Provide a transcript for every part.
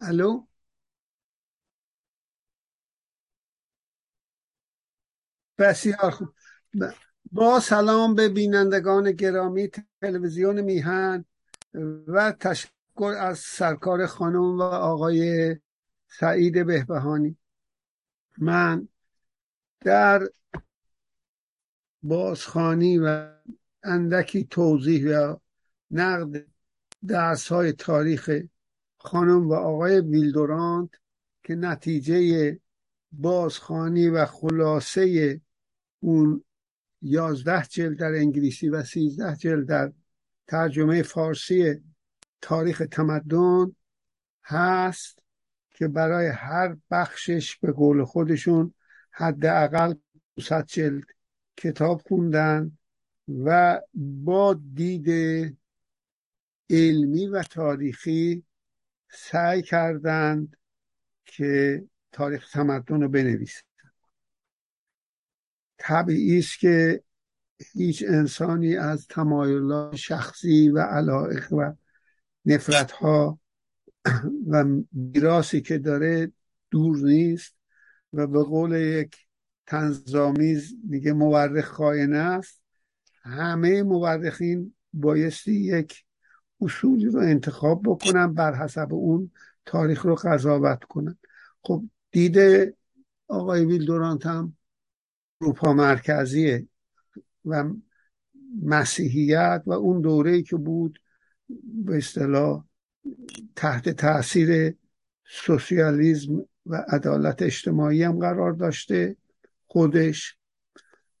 الو؟ بسیار خوب. با سلام به بینندگان گرامی تلویزیون میهن و تشکر از سرکار خانم و آقای سعید بهبهانی. من در بازخانی و اندکی توضیح و نقد درس های تاریخ خانم و آقای ویلدورانت که نتیجه بازخانی و خلاصه اون یازده جلد در انگلیسی و سیزده جلد در ترجمه فارسی تاریخ تمدن هست که برای هر بخشش به قول خودشون حداقل 200 جلد کتاب خوندن و با دید علمی و تاریخی سعی کردند که تاریخ تمدن رو بنویسند. طبیعی است که هیچ انسانی از تمایلات شخصی و علائق و نفرت ها و میراسی که داره دور نیست و به قول یک تنظامیز میگه مورخ خاینه است. همه مورخین بایستی یک اصولی رو انتخاب بکنن بر حسب اون تاریخ رو قضاوت کنن خب دیده آقای ویلدورانت هم اروپا مرکزیه و مسیحیت و اون دوره که بود به اصطلاح تحت تاثیر سوسیالیزم و عدالت اجتماعی هم قرار داشته خودش.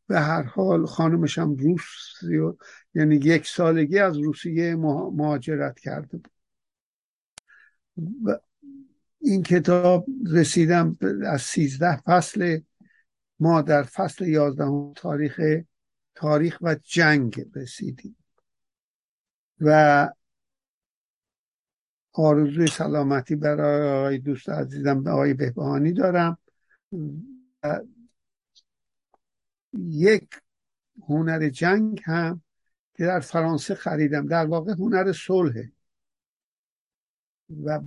به هر حال خانمش هم روسی یعنی یک سالگی از روسیه مهاجرت کرده بود. و این کتاب رسیدم از سیزده فصل ما در فصل یازدهم تاریخ تاریخ و جنگ رسیدیم. و آرزوی سلامتی برای آقای دوست عزیزم آقای بهبهانی دارم. یک هنر جنگ هم که در فرانسه خریدم. در واقع هنر صلحه. و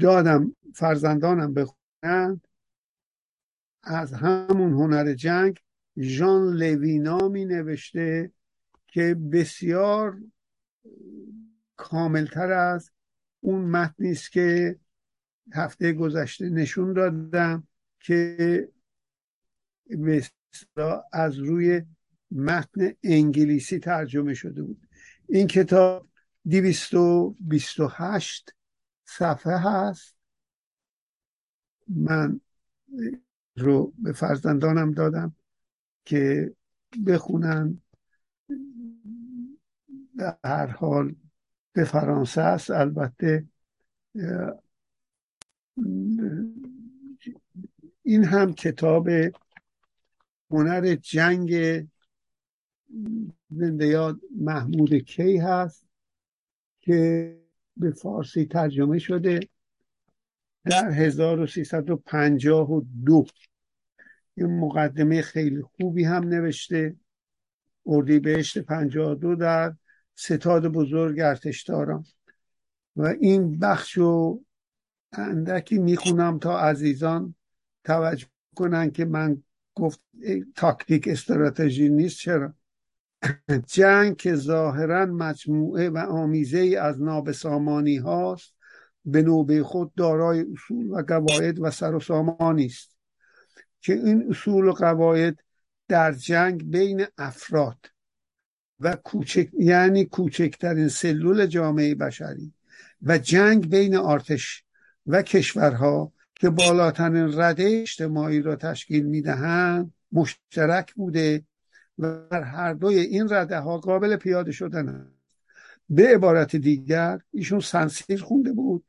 دادم فرزندانم بخونند از همون هنر جنگ ژان لوینا می نوشته که بسیار کاملتر از اون متنی است که هفته گذشته نشون دادم که از روی متن انگلیسی ترجمه شده بود. این کتاب هشت صفحه هست. من رو به فرزندانم دادم که بخونن. در هر حال به فرانسه است. البته این هم کتاب هنر جنگ زنده یاد محمود کی هست که به فارسی ترجمه شده در 1352 یه مقدمه خیلی خوبی هم نوشته. اردیبهشت 52 در ستاد بزرگ ارتشداران و این بخش رو اندکی می‌خونم تا عزیزان توجه کنن که من گفت تاکتیک استراتژی نیست. چرا؟ جنگ که ظاهرا مجموعه و آمیزه از نابسامانی هاست به نوبه خود دارای اصول و قواعد و سر و سامانی است که این اصول و قواعد در جنگ بین افراد و کوچک یعنی کوچکترین سلول جامعه بشری و جنگ بین آرتش و کشورها که بالاترین رده اجتماعی را تشکیل می‌دهند مشترک بوده و در هر دوی این رده ها قابل پیاده شدن به عبارت دیگر ایشون سنسیر خونده بود.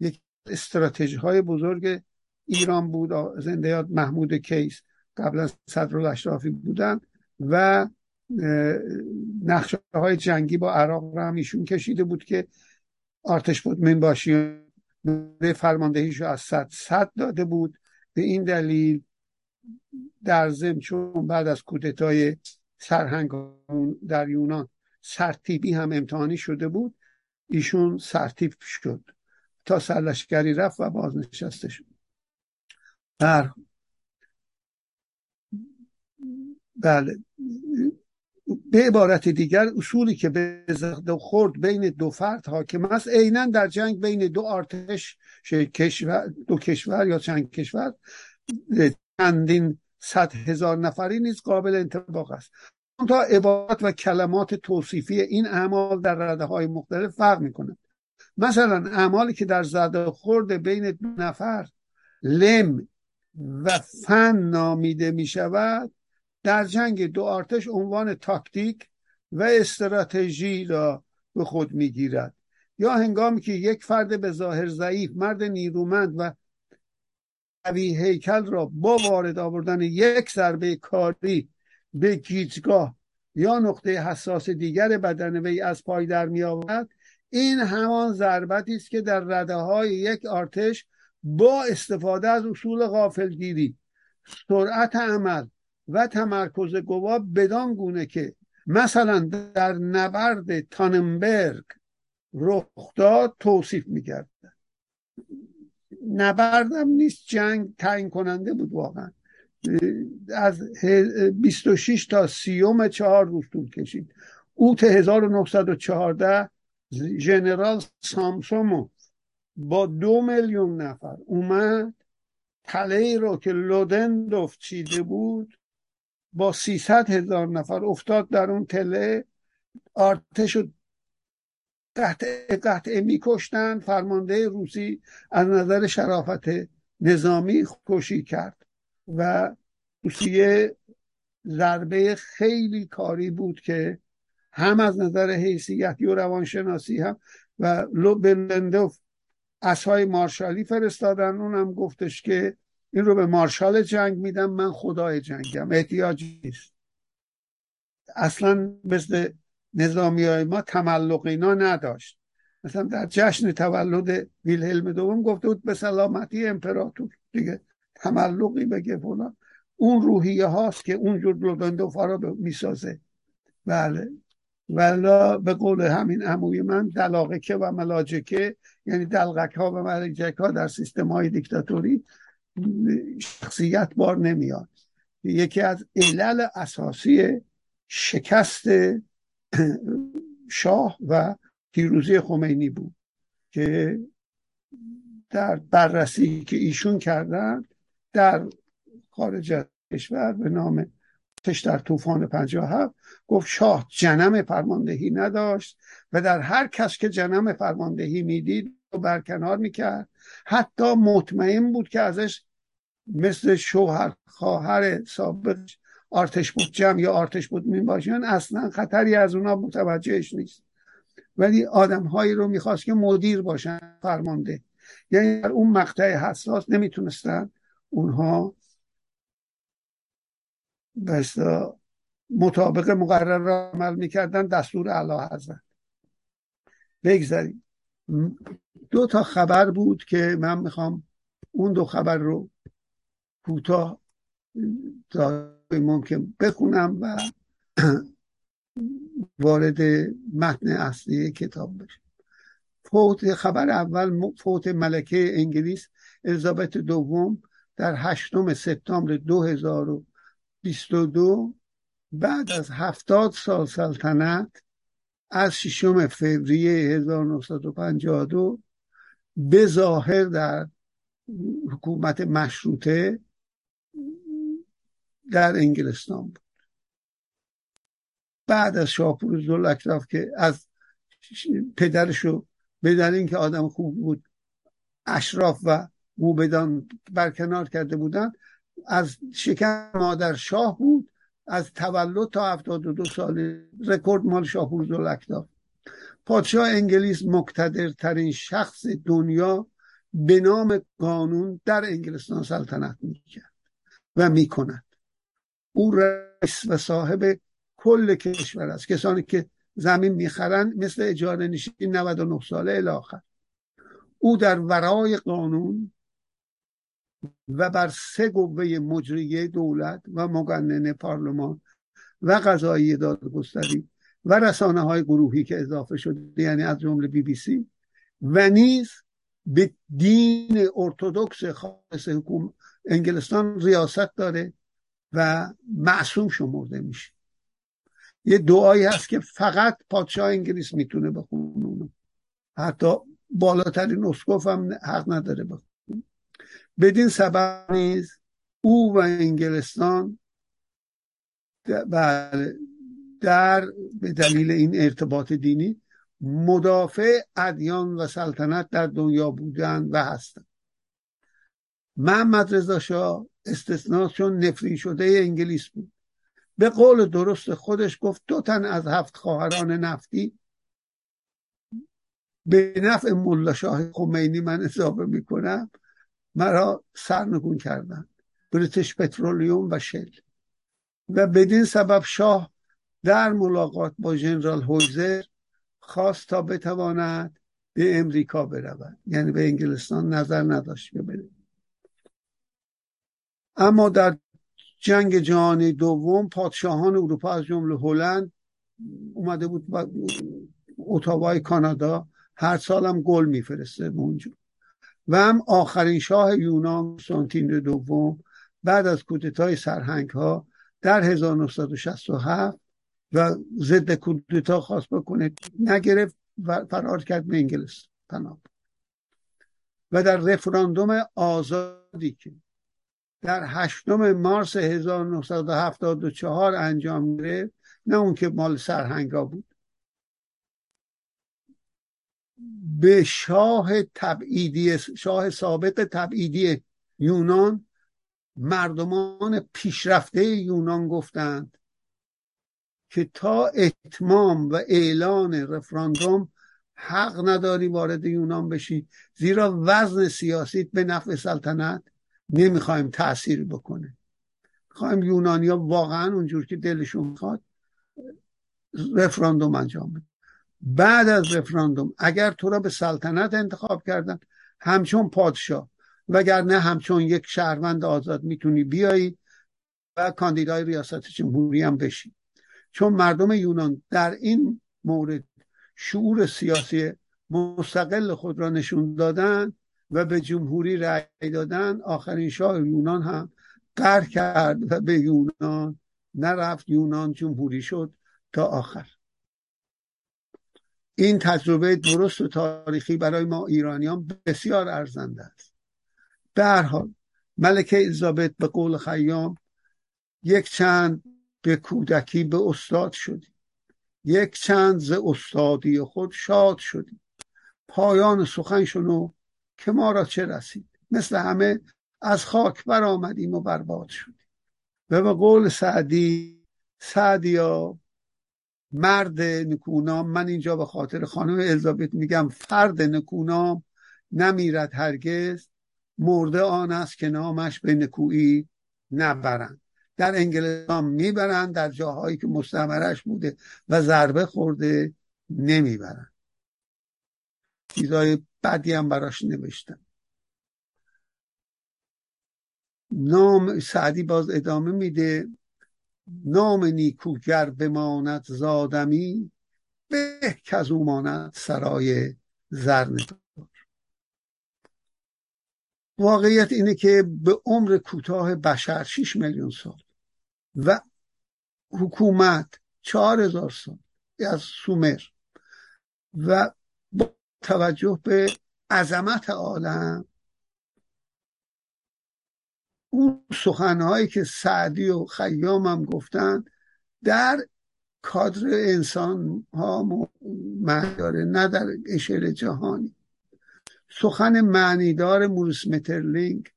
یک استراتژی های بزرگ ایران بود. زنده یاد محمود کیس. قبلا صدر الاشرافی بودن و نقشه های جنگی با عراق را هم ایشون کشیده بود که آرتش مطمئن باشی فرماندهیشو از صد صد داده بود. به این دلیل در ضمن چون بعد از کودتای سرهنگ در یونان سرتیبی هم امتحانی شده بود ایشون سرتیب شد. تا سرلشکری رفت و بازنشسته شد. در بله به عبارت دیگر اصولی که به دو خورد بین دو فرد حاکم است. عینا در جنگ بین دو ارتش کشور دو کشور یا چند کشور چندین صد هزار نفری نیز قابل انتباق است. تا عبارت و کلمات توصیفی این اعمال در رده های مختلف فرق می مثلا اعمالی که در زده خورد بین دو نفر لم و فن نامیده می شود در جنگ دو آرتش عنوان تاکتیک و استراتژی را به خود می‌گیرد. یا هنگامی که یک فرد به ظاهر ضعیف مرد نیرومند و قوی هیکل را با وارد آوردن یک ضربه کاری به گیجگاه یا نقطه حساس دیگر بدن وی از پای در می آورد این همان ضربتی است که در رده های یک آرتش با استفاده از اصول غافلگیری سرعت عمل و تمرکز گواه بدان گونه که مثلا در نبرد تاننبرگ رخ داد توصیف می‌کرد نبردم نیست جنگ تعیین کننده بود واقعا. از 26 تا سیوم چهار روز طول کشید. اوت 1914 ژنرال سامسومو با دو میلیون نفر اومد تله ای رو که لودندوف چیده بود با 300 هزار نفر افتاد در اون تله. آرتش و قطع قطعه میکشتن فرمانده روسی از نظر شرافت نظامی کشی کرد و روسیه ضربه خیلی کاری بود که هم از نظر حیثیتی و روانشناسی هم و لوبلندوف اسهای مارشالی فرستادن. اونم گفتش که این رو به مارشال جنگ میدم من خدای جنگم احتیاجی نیست. اصلا مثل نظامی های ما تملق اینا نداشت. مثلا در جشن تولد ویلهلم دوم گفته بود به سلامتی امپراتور. دیگه تملقی بگه فلان. اون روحیه هاست که اونجور لودندوفا رو می‌سازه. بله. ولا به قول همین عموی من دلاغکه و ملاجکه یعنی دلغک ها و ملاجک ها در سیستم های دیکتاتوری شخصیت بار نمیاد. یکی از علل اساسی شکست شاه و پیروزی خمینی بود که در بررسی که ایشون کردن در خارج از کشور به نام تش در طوفان 57 گفت شاه جنم فرماندهی نداشت و در هر کس که جنم فرماندهی می‌دید و برکنار می‌کرد. حتی مطمئن بود که ازش مثل شوهر خواهر سابق آرتش بود جمع یا آرتش بود می باشن اصلا خطری از اونا متوجهش نیست. ولی آدم هایی رو می‌خواست که مدیر باشن فرمانده. یعنی در اون مقطع حساس نمی‌تونستن اونها بس مطابق مقرر را عمل می‌کردن دستور علا حضرت بگذاریم. دو تا خبر بود که من می‌خوام اون دو خبر رو کوتاه تا ممکن بخونم و وارد متن اصلی کتاب بشم فوت خبر اول فوت ملکه انگلیس الیزابت دوم در هشتم سپتامبر 2022 بعد از هفتاد سال سلطنت از ششم فوریه 1952 به ظاهر در حکومت مشروطه در انگلستان بود. بعد از شاپور زلکراف که از پدرشو بدن اینکه آدم خوب بود اشراف و موبدان برکنار کرده بودن از شکم مادر شاه بود از تولد تا 72 سال رکورد مال شاپور زلکراف پادشاه انگلیس مقتدرترین شخص دنیا به نام قانون در انگلستان سلطنت می‌کرد و می‌کند. او رئیس و صاحب کل کشور است. کسانی که زمین می‌خرن مثل اجاره نشین 99 ساله الاخر او در ورای قانون و بر سه قوه مجریه دولت و مگنن پارلمان و قضایی دادگستری و رسانه های گروهی که اضافه شده یعنی از جمله بی بی سی و نیز به دین ارتودکس خاص حکومت انگلستان ریاست داره و معصوم شمرده میشه. یه دعایی هست که فقط پادشاه انگلیس می‌تونه بخونه. حتی بالاترین اسقف هم حق نداره بخونه. بدین سبب نیز او و انگلستان بله در به دلیل این ارتباط دینی مدافع ادیان و سلطنت در دنیا بودن و هستند. محمد رضا شاه استثنا چون نفرین شده انگلیس بود. به قول درست خودش گفت دو تن از هفت خواهران نفتی به نفع ملا شاه خمینی من اضافه می‌کنم مرا سرنگون کردن بریتش پترولیوم و شل. و بدین سبب شاه در ملاقات با ژنرال هویزر خواست تا بتواند به امریکا برود. یعنی به انگلستان نظر نداشت که بره. اما در جنگ جهانی دوم پادشاهان اروپا از جمله هلند اومده بود اتاوای کانادا هر سالم گل میفرسته اونجا. و هم آخرین شاه یونان سانتین دوم بعد از کودتای سرهنگ ها در 1967 و ضد کودتا خواست بکنه نگرفت و فرار کرد به انگلیس پناه و در رفراندوم آزادی که در هشتم مارس 1974 انجام گرفت. نه اون که مال سرهنگا بود. به شاه تبعیدی شاه سابق تبعیدی یونان مردمان پیشرفته یونان گفتند که تا اتمام و اعلان رفراندوم حق نداری وارد یونان بشی زیرا وزن سیاسی به نفع سلطنت نمی‌خوایم تاثیر بکنه. می‌خوایم یونانیا واقعا اونجور که دلشون می‌خواد رفراندوم انجام بده. بعد از رفراندوم اگر تو را به سلطنت انتخاب کردن همچون پادشاه وگرنه همچون یک شهروند آزاد می‌تونی بیایی و کاندیدای ریاست جمهوری هم بشی. چون مردم یونان در این مورد شعور سیاسی مستقل خود را نشون دادن و به جمهوری رأی دادن آخرین شاه یونان هم قهر کرد و به یونان نرفت یونان جمهوری شد تا آخر. این تجربه درست و تاریخی برای ما ایرانیان بسیار ارزنده است. به هر حال ملکه الیزابت به قول خیام یک چند به کودکی به استاد شدی یک چند ز استادی خود شاد شدی پایان سخن شنو که ما را چه رسید. مثل همه از خاک برآمدیم و برباد شدیم. و به قول سعدی سعدیا مرد نکونام من اینجا به خاطر خانم الیزابت میگم فرد نکونام نمیرد هرگز مرده آن است که نامش به نکویی نبرند. در انگلستان می‌برند در جاهایی که مستمرش بوده و ضربه خورده نمی‌برند. چیزای بدی هم براش نوشتن نام سعدی باز ادامه میده. نام نیکوگر بماند زادمی به که او ماند سرای زرندار واقعیت اینه که به عمر کوتاه بشر 6 میلیون سال و حکومت چهار هزار سال از سومر و توجه به عظمت عالم اون سخنهایی که سعدی و خیام هم گفتن در کادر انسان ها داره نه در اشل جهانی. سخن معنیدار موریس مترلینگ.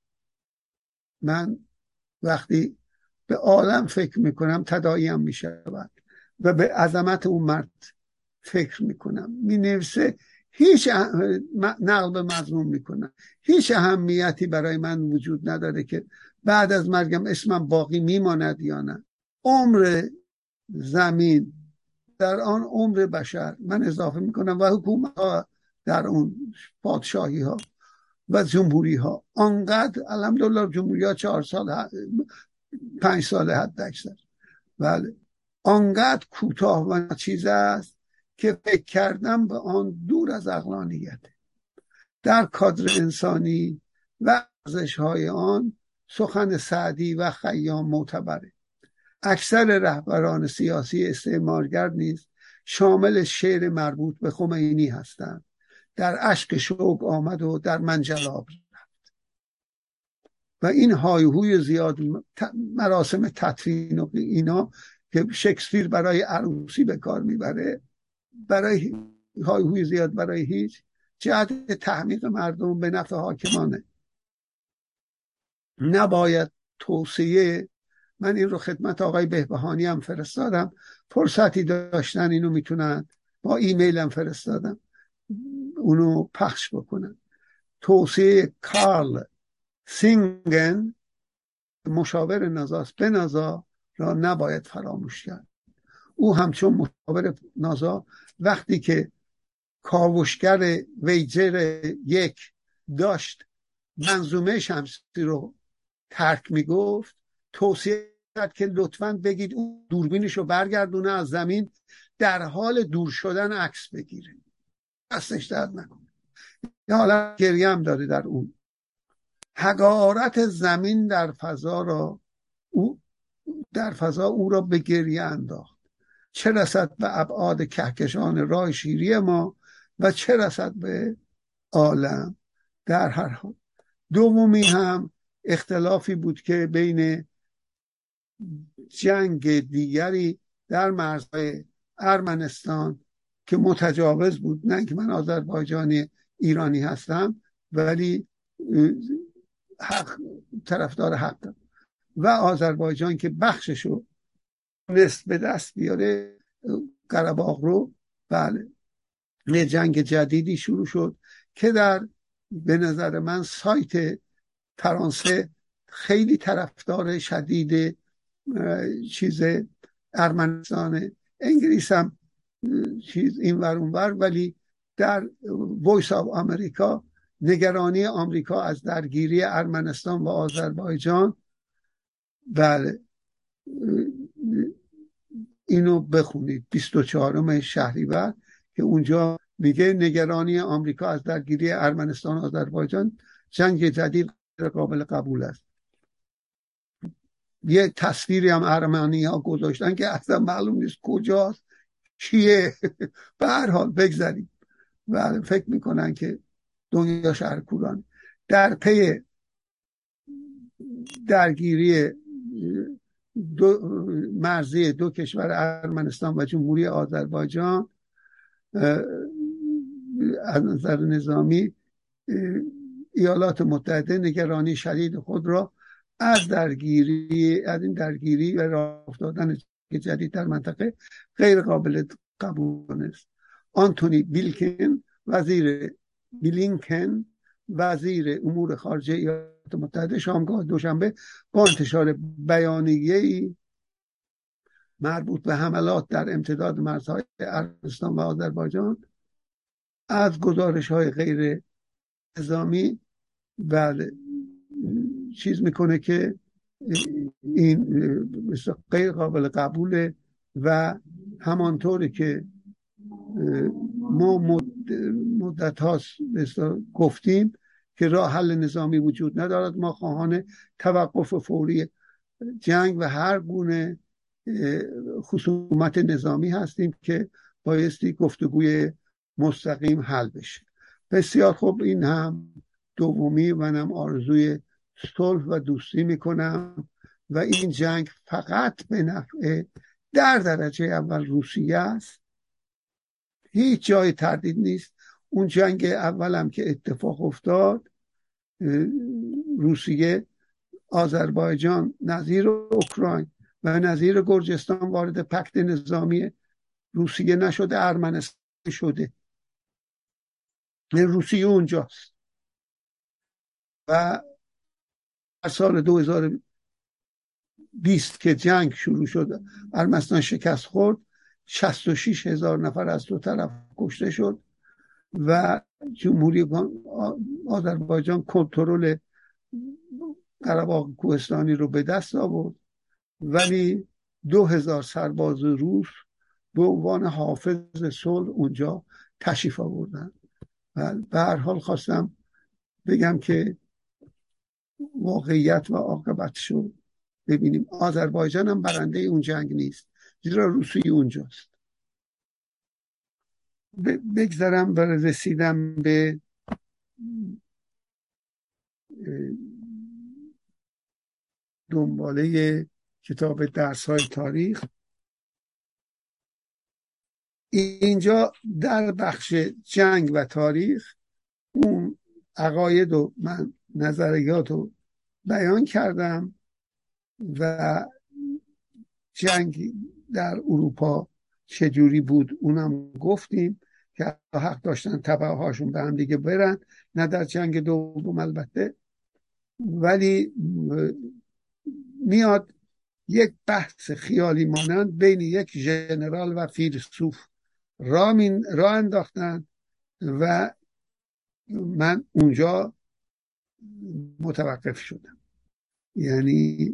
من وقتی به عالم فکر می‌کنم تداییم می‌شود و به عظمت اون مرد فکر می‌کنم. می نویسه هیچ نقل به مضمون می‌کنم هیچ اهمیتی برای من وجود نداره که بعد از مرگم اسمم باقی میماند یا نه. عمر زمین در آن عمر بشر من اضافه می‌کنم و حکومت ها در اون پادشاهی ها و جمهوری ها آنقدر الحمدلله جمهوری ها چهار سال پنج سال حد اکثر. بله. آنقدر کوتاه و چیز است که فکر کردم به آن دور از اقلانیت در کادر انسانی و ارزش های آن سخن سعدی و خیام معتبره. اکثر رهبران سیاسی استعمارگر نیز شامل شعر مربوط به خمینی هستند. در اشک شوق آمد و در منجلاب رفت. و این هایهوی زیاد مراسم تطفین و اینا که شکسپیر برای عروسی به کار می‌بره برای هایهوی زیاد برای هیچ. جهت تحمیق مردم به نفع حاکمانه. نباید توصیه من این رو خدمت آقای بهبهانی هم فرستادم. فرصتی داشتن اینو می‌تونن با ایمیل هم فرستادم. اونو پخش بکنن. توصیه کارل سینگن مشاور نازاست. به نازا را نباید فراموش کرد. او همچون مشاور نازا وقتی که کاوشگر ویجر یک داشت منظومه شمسی رو ترک می‌گفت توصیه کرد که لطفا بگید اون دوربینش رو برگردونه از زمین در حال دور شدن عکس بگیره. دستش درد نکنه. یه حالا گریه هم داره در اون. حقارت زمین در فضا را او در فضا او را به گریه انداخت. چه رسد به ابعاد کهکشان راه شیری ما و چه رسد به عالم در هر حال. دومی هم اختلافی بود که بین جنگ دیگری در مرزهای ارمنستان که متجاوز بود نه که من آذربایجانی ایرانی هستم ولی حق طرفدار حق و آذربایجان که بخششو نصف به دست بیاره قرباغ رو. بله. یه جنگ جدیدی شروع شد که در به نظر من سایت فرانسه خیلی طرفدار شدید چیز ارمنستان. انگلیس هم چیز این ور ور ولی در وایس آف آمریکا نگرانی آمریکا از درگیری ارمنستان و آذربایجان. بله. اینو بخونید. 24 شهریور که اونجا میگه نگرانی آمریکا از درگیری ارمنستان و آذربایجان جنگ جدید قابل قبول است. یه تصویری هم ارمنی ها گذاشتن که اصلا معلوم نیست کجاست کیه؟ به هر حال بگذاریم و فکر می‌کنن که دنیا شهر کوران در پی درگیری دو مرزی دو کشور ارمنستان و جمهوری آذربایجان از نظر نظامی ایالات متحده نگرانی شدید خود را از درگیری از این درگیری و راه افتادن جدید در منطقه غیر قابل قبول است آنتونی بیلکن وزیر بیلینکن وزیر امور خارجه ایالات متحده شامگاه دوشنبه با انتشار بیانیه مربوط به حملات در امتداد مرزهای ارمنستان و آذربایجان از گزارش های غیر نظامی بله چیز می‌کنه که این غیر قابل قبوله و همانطوری که ما مدت هاست گفتیم که راه حل نظامی وجود ندارد. ما خواهان توقف فوری جنگ و هر گونه خصومت نظامی هستیم که بایستی گفتگوی مستقیم حل بشه. بسیار خوب. این هم دومی منم آرزوی صلح و دوستی می‌کنم و این جنگ فقط به نفع در درجه اول روسیه است. هیچ جای تردید نیست. اون جنگ اولم که اتفاق افتاد روسیه آذربایجان نظیر اوکراین و نظیر گرجستان وارد پکت نظامی روسیه نشده ارمنستان شده. روسیه اونجاست. و در سال 2020 که جنگ شروع شد ارمنستان شکست خورد. 66 هزار نفر از دو طرف کشته شد. و جمهوری آذربایجان کنترل قرباق کوهستانی رو به دست آورد. ولی دو هزار سرباز روس به عنوان حافظ صلح اونجا تشریف آوردن به هر حال خواستم بگم که واقعیت و عاقبت شو. ببینیم آذربایجان هم برنده اون جنگ نیست زیرا روسیه اونجاست. بگذرم و رسیدم به دنباله کتاب درس های تاریخ. اینجا در بخش جنگ و تاریخ اون عقاید و من نظریات رو بیان کردم و جنگ در اروپا چجوری بود اونم گفتیم که حق داشتن طبعه هاشون به هم دیگه برن نه در جنگ دوم البته. ولی میاد یک بحث خیالی مانند بین یک ژنرال و فیلسوف را, را انداختن و من اونجا متوقف شدم. یعنی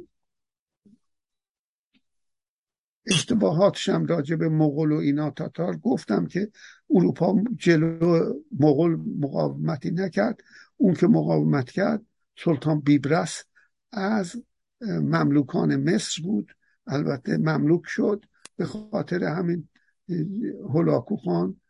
اشتباهاتش هم راجع به مغول و اینا تاتار گفتم که اروپا جلو مغول مقاومتی نکرد. اون که مقاومت کرد سلطان بیبرس از مملوکان مصر بود. البته مملوک شد به خاطر همین هلاکو خان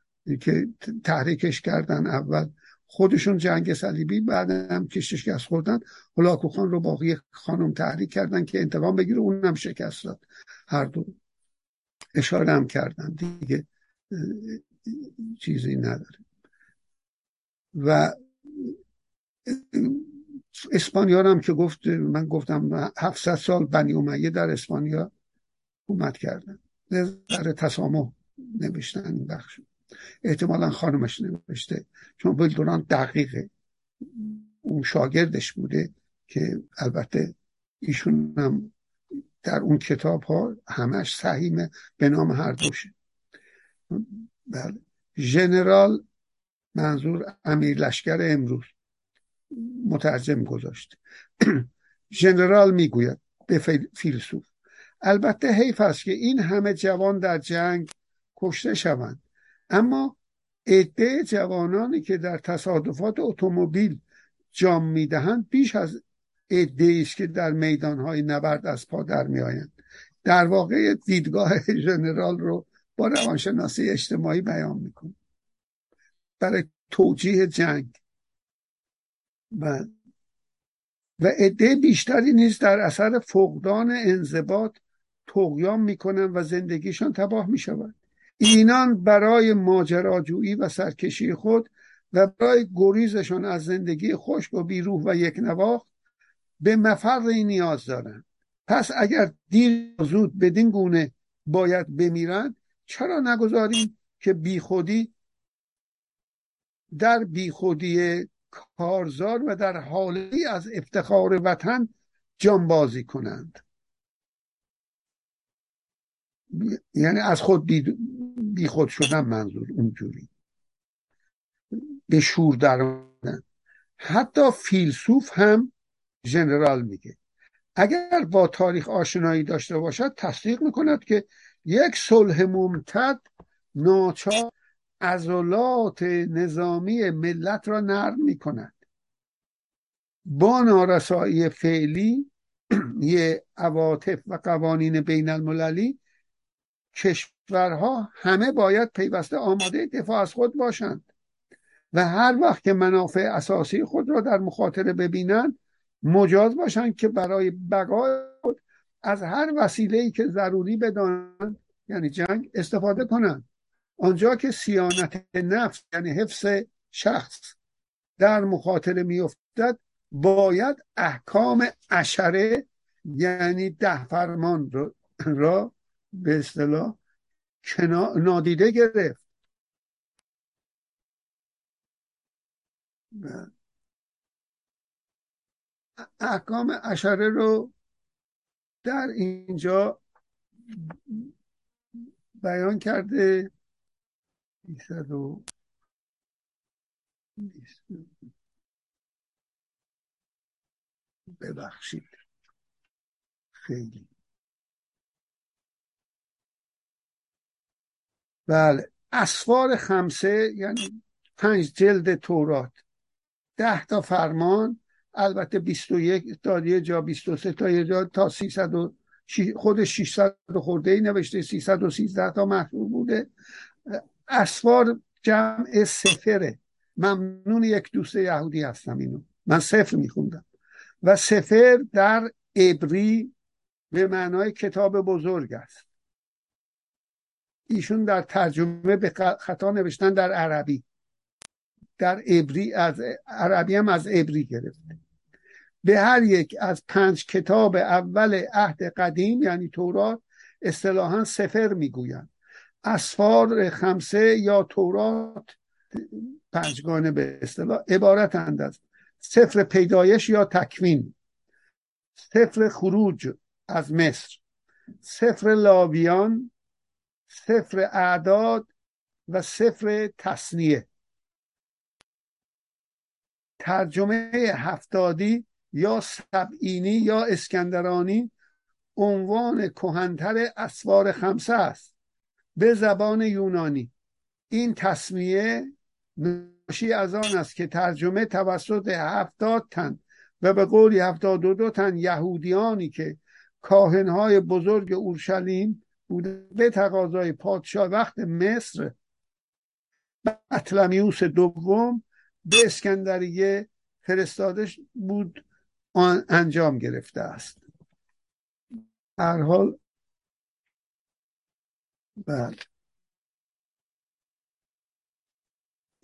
که تحریکش کردن اول. خودشون جنگ صلیبی بعد هم که شکست خوردن هلاکو خان رو باقی خانم تحریک کردن که انتقام بگیره اونم شکست داد. هر دو. اشاره هم کردن. دیگه چیزی نداره. و اسپانیا هم که گفت من گفتم 700 سال بنی امیه در اسپانیا حکومت کردن. در تسامح نوشتن این بخش احتمالا خانمش نوشته. چون بلدوران دقیقه اون شاگردش بوده که البته ایشون هم در اون کتاب ها همش سهیمه به نام هر دوشه بله. ژنرال منظور امیر لشکر امروز. مترجم گذاشته ژنرال می‌گوید به فیلسوف. البته حیف است که این همه جوان در جنگ کشته شوند. اما عده جوانانی که در تصادفات اتومبیل جام می‌دهند بیش از است که در میدانهای نبرد از پا در میآیند. در واقع دیدگاه ژنرال رو با روانشناسی اجتماعی بیان می‌کنه. برای توجیه جنگ. و و عده بیشتری نیز در اثر فقدان انضباط تقیام می‌کنن و زندگیشان تباه می‌شود. اینان برای ماجراجویی و سرکشی خود و برای گریزشان از زندگی خشک و بیروح و یک نواخت به مفر نیاز دارند پس اگر دیر زود بدین گونه باید بمیرند چرا نگذاریم که بیخودی در بیخودی کارزار و در حالی از افتخار وطن جانبازی کنند؟ یعنی از خود بی, خود شدن منظور اونجوری. به شور در حتی فیلسوف هم ژنرال میگه. اگر با تاریخ آشنایی داشته باشد تصدیق می‌کند که یک صلح ممتد ناچار عضلات نظامی ملت را نرم می‌کند. با نارسایی فعلی یه عواطف و قوانین بین المللی کشورها همه باید پیوسته آماده دفاع از خود باشند و هر وقت که منافع اساسی خود را در مخاطره ببینند مجاز باشند که برای بقای خود از هر وسیله ای که ضروری بدانند یعنی جنگ استفاده کنند آنجا که سیانت نفس یعنی حفظ شخص در مخاطره میافتد باید احکام اشره یعنی ده فرمان را به اصطلاح نادیده گرفت. احکام اشره رو در اینجا بیان کرده. ببخشید. خیلی. بله. اسفار خمسه یعنی پنج جلد تورات. ده تا فرمان. البته 21 تا یه جا 23 تا یه جا تا 300 و خود 600 خورده ای نوشته 313 تا محصول بوده. اسوار جمع سفره ممنون یک دوست یهودی هستم اینو. من سفر میخوندم. و سفر در عبری به معنای کتاب بزرگ است. ایشون در ترجمه به خطا نوشتن در عربی. در عبری از عربی هم از عبری گرفته. به هر یک از پنج کتاب اول عهد قدیم یعنی تورات اصطلاحا سفر می‌گویند. اسفار خمسه یا تورات پنجگانه به اصطلاح عبارتند از سفر پیدایش یا تکوین سفر خروج از مصر سفر لاویان سفر اعداد و سفر تصنیه. ترجمه هفتادی یا سبعینی یا اسکندرانی عنوان کهنتر اسوار خمسه است. به زبان یونانی. این تصمیه ناشی از آن است که ترجمه توسط هفتاد تن و به قولی هفتاد و دو تن یهودیانی که کاهنهای بزرگ اورشلیم بوده به تقاضای پادشاه وقت مصر بطلمیوس دوم به اسکندریه فرستاده بود آن انجام گرفته است. هر حال بله.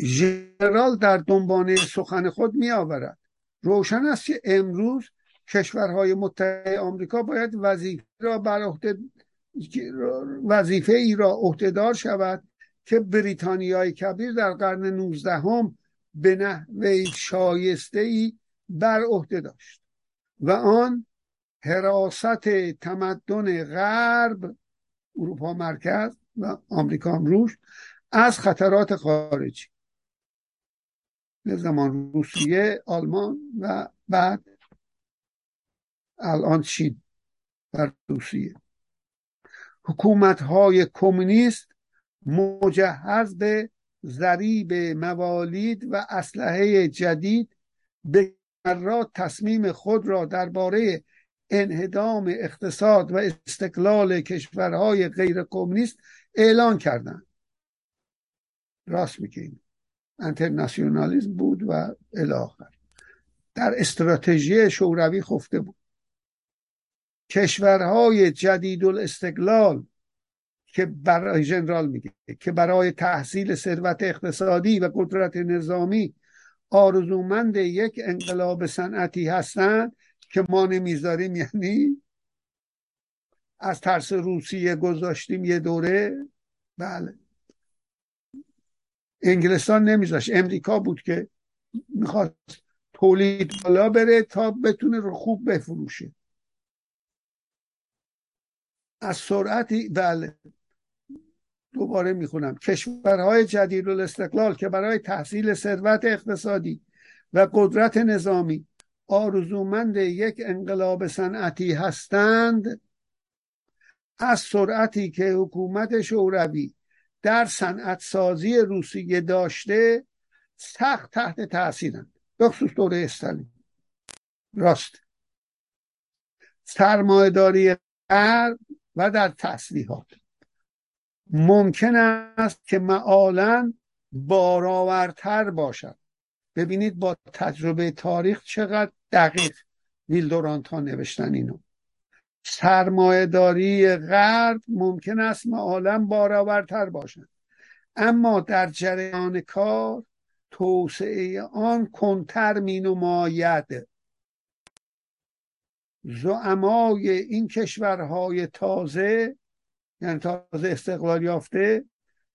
ژنرال در دنبانه سخن خود می آورد روشن است که امروز کشورهای متحد آمریکا باید وظیفه را بر عهده وظیفه ای را عهدهدار شود که بریتانیای کبیر در قرن نوزدهم به نحوه شایسته ای بر عهده داشت. و آن حراست تمدن غرب اروپا مرکز و آمریکا روش از خطرات خارجی. به زمان روسیه آلمان و بعد الان چین و روسیه. حکومت های کمونیست مجهز به ضریب موالید و اسلحه جدید به مرات تصمیم خود را درباره انهدام اقتصاد و استقلال کشورهای غیر کمونیست اعلان کردند. راست میگیم انترناسیونالیزم بود و الاخر در استراتژی شوروی خفته بود. کشورهای جدید الاستقلال که برای جنرال میگه که برای تحصیل ثروت اقتصادی و قدرت نظامی آرزومند یک انقلاب صنعتی هستند که ما نمی‌ذاریم. یعنی از ترس روسیه گذاشتیم یه دوره. بله. انگلستان نمیذاشت. امریکا بود که می‌خواد تولید بالا بره تا بتونه رو خوب بفروشه. از سرعتی بله. دوباره می‌خونم. کشورهای جدید الاستقلال که برای تحصیل ثروت اقتصادی و قدرت نظامی آرزومند یک انقلاب صنعتی هستند از سرعتی که حکومت شوروی در صنعت سازی روسیه داشته سخت تحت تاثیرند بخصوص دوره استالین. راست. سرمایهداری غرب و در تسلیحات. ممکن است که معالا بارآورتر باشد. ببینید با تجربه تاریخ چقدر دقیق ویلدورانت ها نوشتن اینو. سرمایهداری غرب ممکن است معالا بارآورتر باشد. اما در جریان کار توسعه آن کنتر می نماید زعمای این کشورهای تازه یعنی تازه استقلال یافته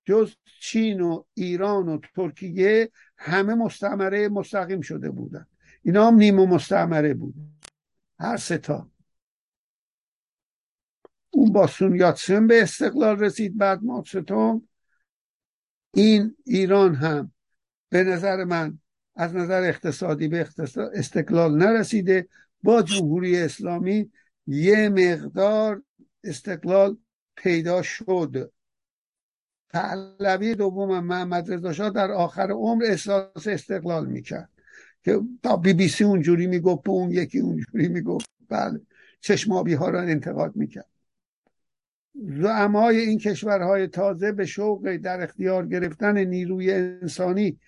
جز چین و ایران و ترکیه همه مستعمره مستقیم شده بودن. اینا هم نیمه مستعمره بود. هر ستا اون با سون به استقلال رسید بعد ماستون این ایران هم به نظر من از نظر اقتصادی به استقلال نرسیده. با جمهوری اسلامی یه مقدار استقلال پیدا شد. پهلوی دوم محمد رضا شاه در آخر عمر احساس استقلال می‌کرد که تا بی بی سی اونجوری می‌گفت اون یکی اونجوری می‌گفت. بله چشمابی ها را انتقاد می‌کرد. زعمای این کشورهای تازه به شوق در اختیار گرفتن نیروی انسانی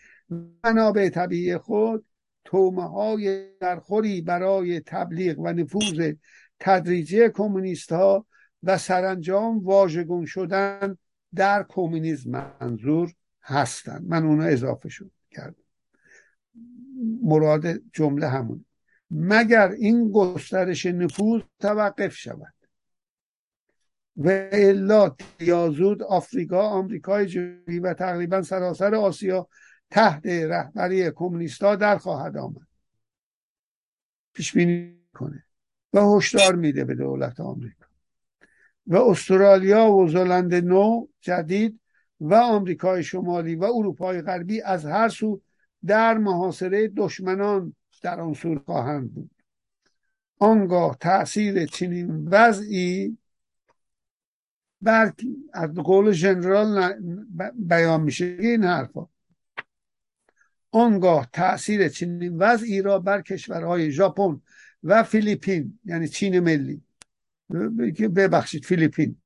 منابع طبیعی خود تومه های درخوری برای تبلیغ و نفوذ تدریجی کمونیست ها و سرانجام واژگون شدن در کمونیسم منظور هستند من اونو اضافه شد کردم. مراد جمله همون مگر این گسترش نفوذ توقف شود؟ و الا یا زود آفریقا آمریکای جنوبی و تقریبا سراسر آسیا تحت رهبری کمونیستا در خواهد آمد. پیش بینی کنه و هشدار میده به دولت آمریکا. و استرالیا و زلند نو جدید و آمریکای شمالی و اروپای غربی از هر سو در محاصره دشمنان در آن سور خواهند بود. آنگاه تاثیر چنین وضعی بر از قول ژنرال بیان میشه این حرفا. آنگاه تاثیر چنین وضعی را بر کشورهای ژاپن و فیلیپین یعنی چین ملی ببخشید فیلیپین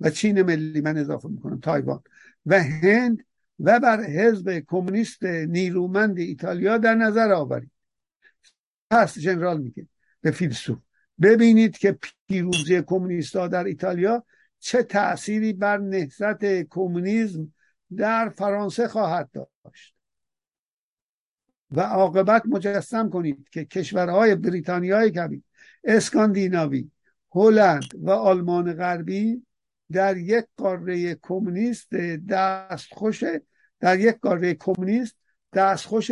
و چین ملی من اضافه می‌کنم تایوان و هند و بر حزب کمونیست نیرومند ایتالیا در نظر آورید. پس جنرال میگه به فیلسوف ببینید که پیروزی کمونیستا در ایتالیا چه تأثیری بر نهضت کمونیسم در فرانسه خواهد داشت. و عاقبت مجسم کنید که کشورهای بریتانیای کبیر اسکاندیناوی هلند و آلمان غربی در یک قاره کمونیست دستخوش در یک قاره کمونیست دستخوش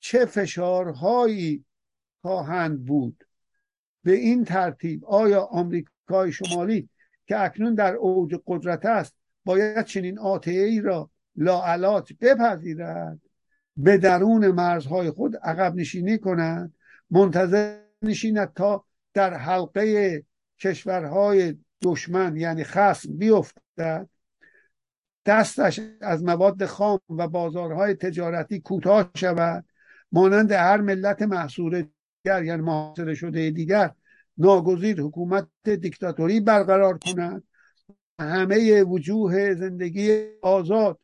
چه فشارهایی خواهند بود؟ به این ترتیب آیا آمریکای شمالی که اکنون در اوج قدرت است باید چنین آتعه ای را لاعلاج بپذیرد؟ به درون مرزهای خود عقب نشینی کند منتظر نشیند تا در حلقه کشورهای دشمن یعنی خصم بیفتد دستش از مواد خام و بازارهای تجارتی کوتاه شود مانند هر ملت محصور دیگر یعنی محاصره شده دیگر ناگزیر حکومت دیکتاتوری برقرار کند همه وجوه زندگی آزاد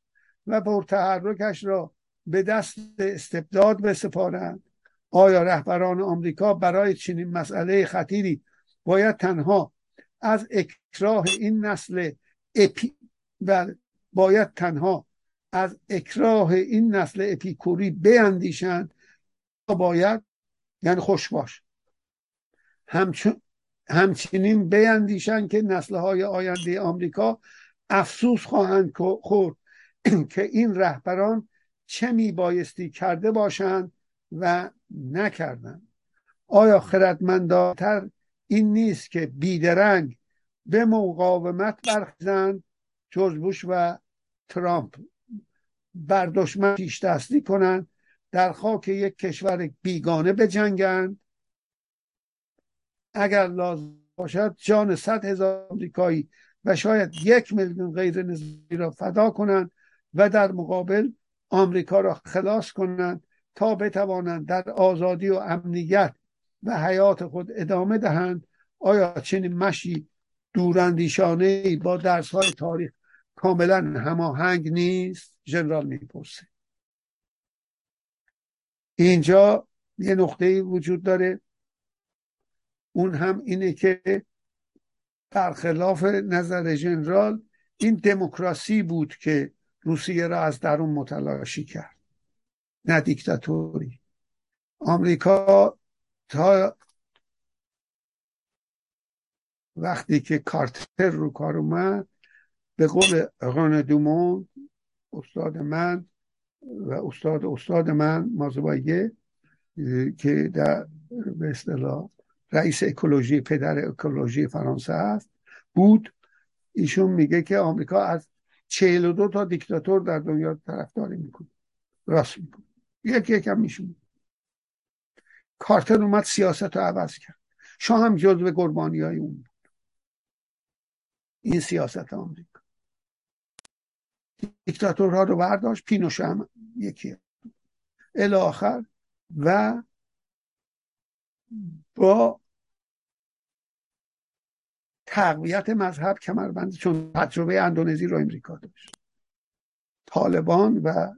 و پرتحرکش را به دست استبداد بسپارند. آیا رهبران آمریکا برای چنین مسئله خطیری باید تنها از اکراه این نسل اپی بله، باید تنها از اکراه این نسل اپیکوری بیندیشند باید یعنی خوش باش. همچنین بیندیشند که های آینده آمریکا افسوس خواهند خورد که این رهبران چه میبایستی کرده باشند و نکردند. آیا خردمنداتر این نیست که بیدرنگ به مقاومت برخیزند جورج بوش و ترامپ بر دشمن پیش دستی کنند در خاک یک کشور بیگانه بجنگند. اگر لازم باشد جان صد هزار آمریکایی و شاید یک میلیون غیر نظامی را فدا کنند و در مقابل آمریکا را خلاص کنند تا بتوانند در آزادی و امنیت و حیات خود ادامه دهند. آیا چنین مشی دوراندیشانه با درس های تاریخ کاملا هماهنگ نیست؟ ژنرال می‌پرسه. اینجا یه نقطه وجود داره. اون هم اینه که برخلاف نظر ژنرال این دموکراسی بود که روسیه را از درون متلاشی کرد. نه دیکتاتوری. آمریکا تا وقتی که کارتر رو کار اومد به قول ران دومون استاد من و استاد استاد من مازوایه که در به اصطلاح رئیس اکولوژی پدر اکولوژی فرانسه است بود. ایشون میگه که آمریکا از چهل و دو تا دیکتاتور در دنیا طرفداری می‌کنه. راست می‌کنه یکی یکم میشون کارتر اومد سیاست رو عوض کرد. شاه هم جزو قربانی های اون این سیاست آمریکا. دیکتاتورها رو برداشت پینوشه هم یکی. الاخر و با تقویت مذهب کمربند چون تجربه اندونزی رو امریکا داشت. طالبان و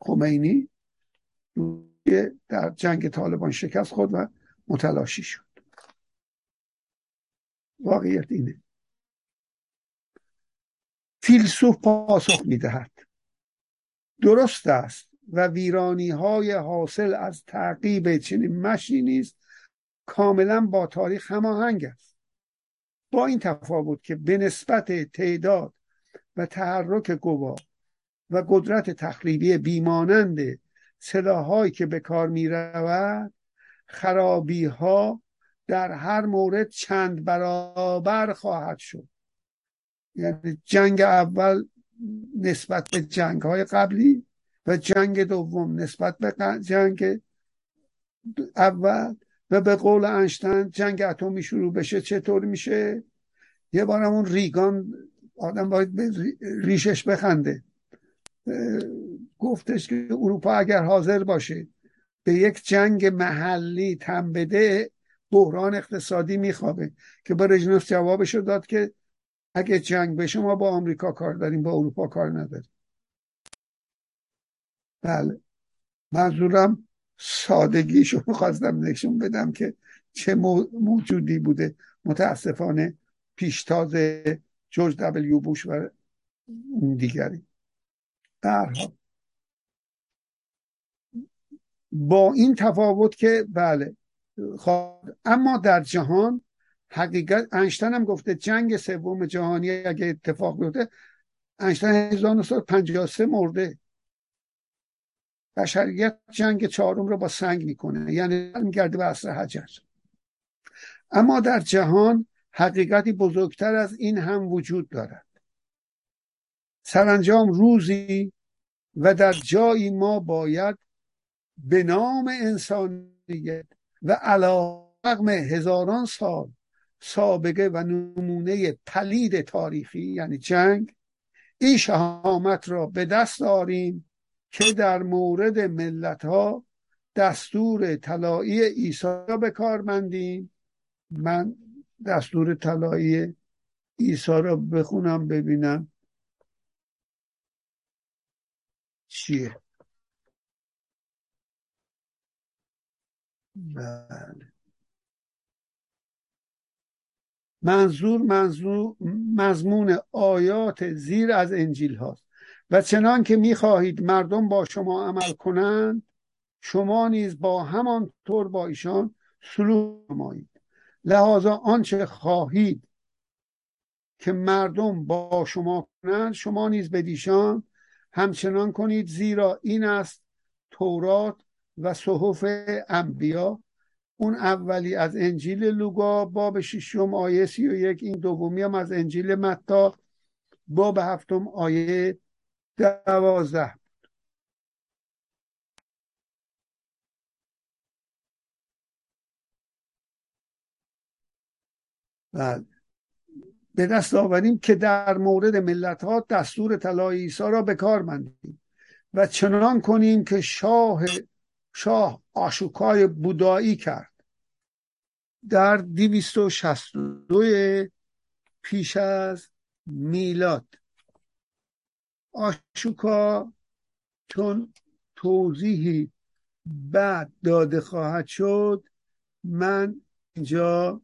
خمینی در جنگ طالبان شکست خود و متلاشی شد. واقعیت اینه. فیلسوف پاسخ می‌دهد. درست است و ویرانی های حاصل از تعقیب چنین مشی نیست. کاملا با تاریخ هماهنگ است. با این تفاوت که به نسبت تعداد و تحرک گواه و قدرت تخریبی بیمانند سلاحهایی که به کار می رود خرابی ها در هر مورد چند برابر خواهد شد. یعنی جنگ اول نسبت به جنگ های قبلی و جنگ دوم نسبت به جنگ اول و به قول انشتن جنگ اتمی شروع بشه چطور میشه؟ یه بارم اون ریگان آدم باید به ریشش بخنده. گفتش که اروپا اگر حاضر باشه به یک جنگ محلی تن بده بحران اقتصادی میخوابه. که برژنوف جوابش داد که اگه جنگ بشه ما با آمریکا کار داریم با اروپا کار نداریم. بله. منظورم سادگیشو می‌خواستم نشون بدم که چه موجودی بوده. متاسفانه پیشتاز جورج دبلیو بوش و اون دیگری. در با این تفاوت که بله خب اما در جهان حقیقت انشتن هم گفته جنگ سوم جهانی اگه اتفاق بیفته انشتن 1953 مرده. بشریت جنگ چهارم رو با سنگ می‌کنه یعنی میگرده به عصر حجر. اما در جهان حقیقتی بزرگتر از این هم وجود دارد. سرانجام روزی و در جایی ما باید به نام انسانیت و علاقم هزاران سال سابقه و نمونه پلید تاریخی یعنی جنگ این شهامت را به دست داریم که در مورد ملت ها دستور طلایی عیسی را به کار مندیم من دستور طلایی عیسی را بخونم ببینم چیه. بله. منظور منظور مضمون آیات زیر از انجیل هاست. و چنان که می‌خواهید مردم با شما عمل کنند شما نیز با همان طور با ایشان سلوک نمایید. لحاظا آنچه خواهید که مردم با شما کنند شما نیز بدیشان همچنان کنید زیرا این است تورات و صحف انبیا. اون اولی از انجیل لوگا باب ششم آیه سی و یک. این دومی هم از انجیل متا. باب هفتم آیه دوازده. بله. به دست آوریم که در مورد ملت ها دستور طلای عیسی را به کار مندیم و چنان کنیم که شاه شاه آشوکای بودایی کرد. در دیویست و پیش از میلاد آشوکا چون توضیحی بعد داده خواهد شد من اینجا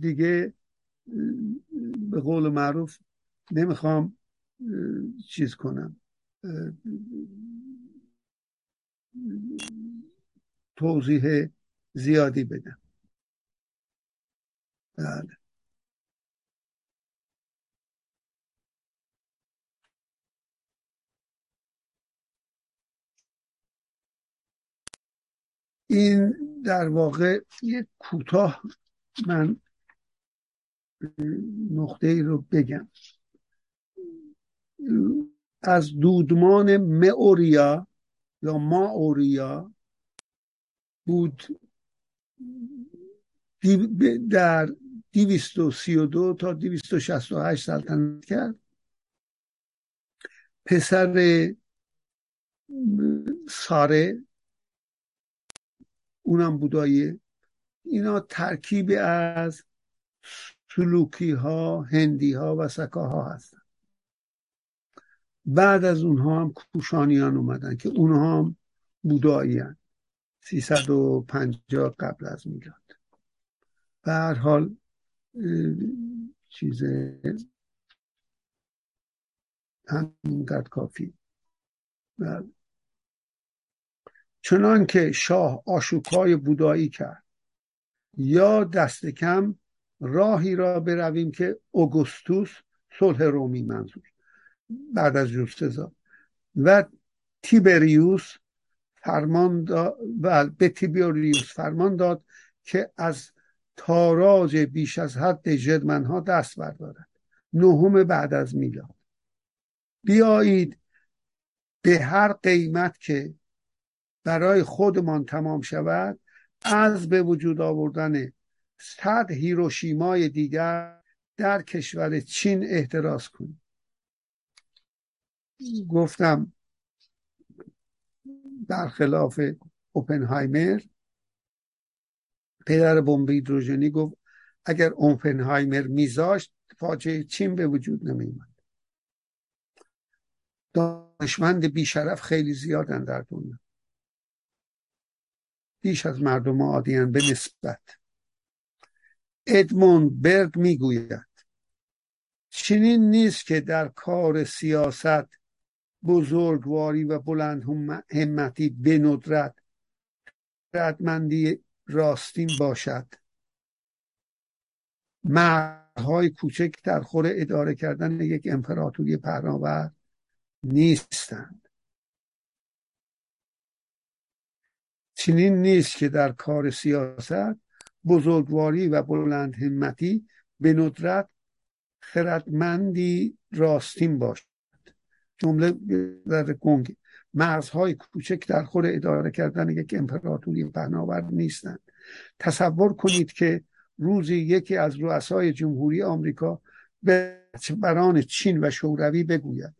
دیگه به قول معروف نمی‌خوام چیز کنم توضیح زیادی بدم. بله. این در واقع یک کوتاه من نقطه ای رو بگم. از دودمان مئوریا یا ماوریا بود در 232 تا 268 سلطنت کرد. پسر ساره اونم بوداییه اینا ترکیبی از سلوکی ها هندی ها و سکاها هستن. بعد از اونها هم کوشانیان اومدن که اونها هم بودایی هن. 350 قبل از میلاد به هر حال چیز همینقدر کافی بله. چنان که شاه آشوکای بودایی کرد یا دست کم راهی را برویم که اوگوستوس صلح رومی منظور بعد از جوستزا و تیبریوس فرمان داد و به تیبریوس فرمان داد که از تاراج بیش از حد ها دست بردارد. نهم بعد از میلاد. بیایید به هر قیمت که برای خودمان تمام شود از به وجود آوردن صد هیروشیمای دیگر در کشور چین احتراز کنیم. گفتم در خلاف اوپنهایمر پدر بمب هیدروژنی گفت اگر اوپنهایمر میذاشت فاجعه چین به وجود نمیومد دانشمند بیشرف خیلی زیادن در دنیا. بیش از مردم عادیان به نسبت. ادموند برگ می‌گوید چنین نیست که در کار سیاست بزرگواری و بلند همتی به ندرت. ردمندی راستین باشد. مرهای کوچک در خور اداره کردن یک امپراتوری پهناور نیستند. چنین نیست که در کار سیاست بزرگواری و بلند همتی به ندرت خردمندی راستین باشد. جمله در گنگ. مرزهای کوچک در خور اداره کردن یک امپراتوری پهناور نیستند تصور کنید که روزی یکی از رؤسای جمهوری آمریکا به بران چین و شوروی بگوید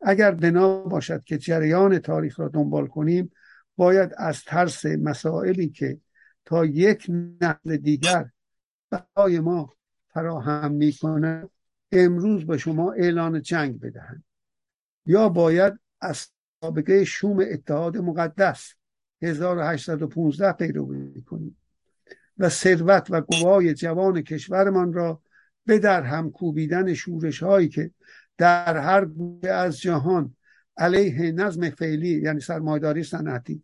اگر بنا باشد که جریان تاریخ را دنبال کنیم باید از ترس مسائلی که تا یک نقل دیگر برای ما فراهم می‌کنه امروز به شما اعلان جنگ بدهند. یا باید از سابقه شوم اتحاد مقدس 1815 پیروی کنیم و ثروت و قوای جوان کشورمان را به در هم کوبیدن شورش هایی که در هر گوشه از جهان علیه نظم فعلی یعنی سرمایداری صنعتی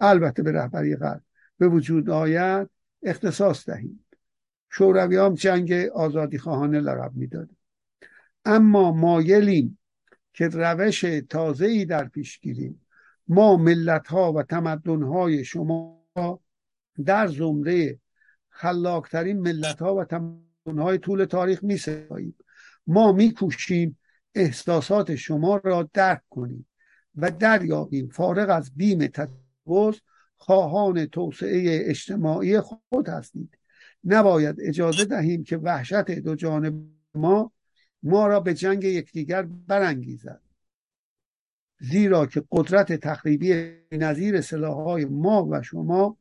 البته به رهبری غرب به وجود آید اختصاص دهیم. شوروی هم جنگ آزادی خواهانه لقب می‌داد اما مایلیم که روش تازه ای در پیش گیریم. ما ملت ها و تمدن های شما در زمره خلاقترین ملت ها و تمدن های طول تاریخ می سپاییم ما می کوشیم احساسات شما را درک کنیم و دریابیم. فارغ از بیم تجاوز خواهان توسعه اجتماعی خود هستید. نباید اجازه دهیم که وحشت دو جانب ما ما را به جنگ یکدیگر برانگیزد. زیرا که قدرت تخریبی نظیر سلاحهای ما و شما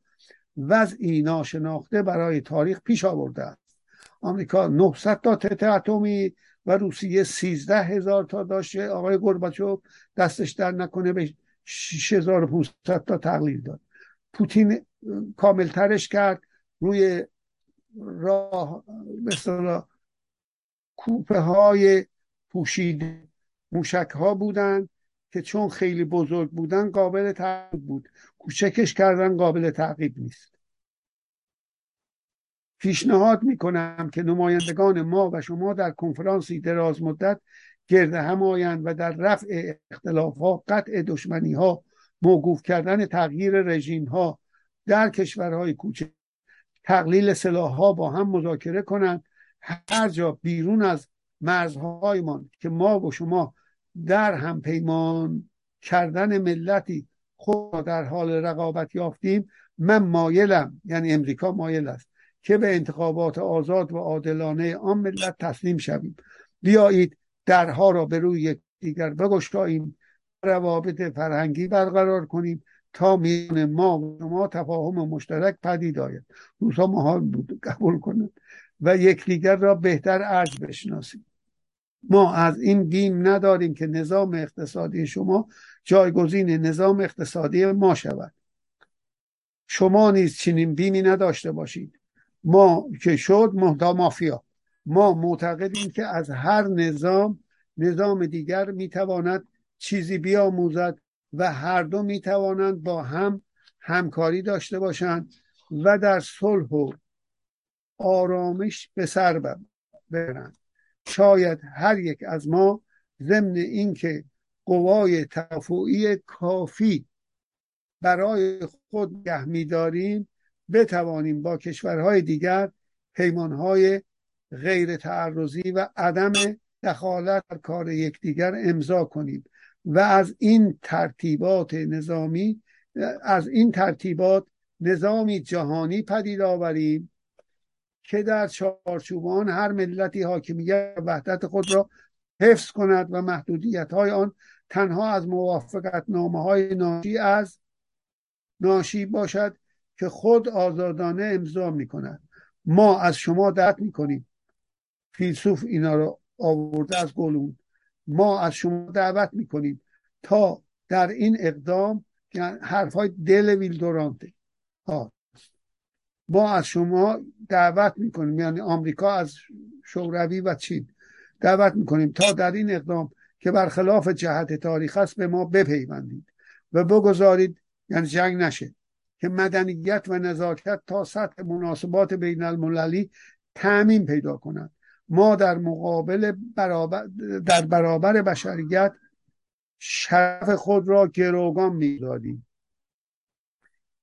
وضعی ناشناخته برای تاریخ پیش آورده است. آمریکا 900 تا تت اتمی و روسیه 13 هزار تا داشته. آقای گرباچوف دستش در نکنه به 6500 تا تقلیل داد. پوتین کاملترش کرد روی راه مثلا کوپه های پوشیده موشک ها بودن که چون خیلی بزرگ بودن قابل تعقیب بود. کوچکش کردن قابل تعقیب نیست. پیشنهاد می‌کنم که نمایندگان ما و شما در کنفرانسی دراز مدت گرد هم آیند و در رفع اختلافات قطع دشمنی ها موقوف کردن تغییر رژیم ها در کشورهای کوچک تقلیل سلاح ها با هم مذاکره کنند هر جا بیرون از مرزهایمان که ما و شما در هم پیمان کردن ملتی خود در حال رقابت یافتیم من مایلم یعنی امریکا مایل است که به انتخابات آزاد و عادلانه آن ملت تسلیم شویم. بیایید درها را به روی یکدیگر بگشاییم روابط فرهنگی برقرار کنیم تا میان ما و شما تفاهم مشترک پدید آید. روزها محال بود قبول کنند. و یکدیگر را بهتر ارج بشناسیم. ما از این بیم نداریم که نظام اقتصادی شما جایگزین نظام اقتصادی ما شود. شما نیز چنین بیمی نداشته باشید. ما که شد مهدا مافیا. ما معتقدیم که از هر نظام نظام دیگر می‌تواند چیزی بیاموزد و هر دو می‌توانند با هم همکاری داشته باشند و در صلح و آرامش به سر برند شاید هر یک از ما ضمن اینکه قوای تفوعی کافی برای خود نگه میداریم بتوانیم با کشورهای دیگر پیمانهای غیر تعرضی و عدم دخالت در کار یکدیگر امضا کنیم و از این ترتیبات نظامی از این ترتیبات نظامی جهانی پدید آوریم که در چارچوبان هر ملتی حاکمیت وحدت خود را حفظ کند و محدودیت های آن تنها از موافقت نامه های ناشی از ناشی باشد که خود آزادانه امضا می کند ما از شما دعوت می کنیم فیلسوف اینا رو آورده از گلون. ما از شما دعوت می کنیم تا در این اقدام حرف های دل ویلدورانته. ما از شما دعوت می‌کنیم. یعنی آمریکا از شوروی و چین دعوت می‌کنیم تا در این اقدام که برخلاف جهت تاریخ است به ما بپیوندید و بگذارید یعنی جنگ نشه که مدنیت و نزاکت تا سطح مناسبات بین المللی تعمین پیدا کند. ما در مقابل برابر در برابر بشریت شرف خود را گروگان می‌دادیم.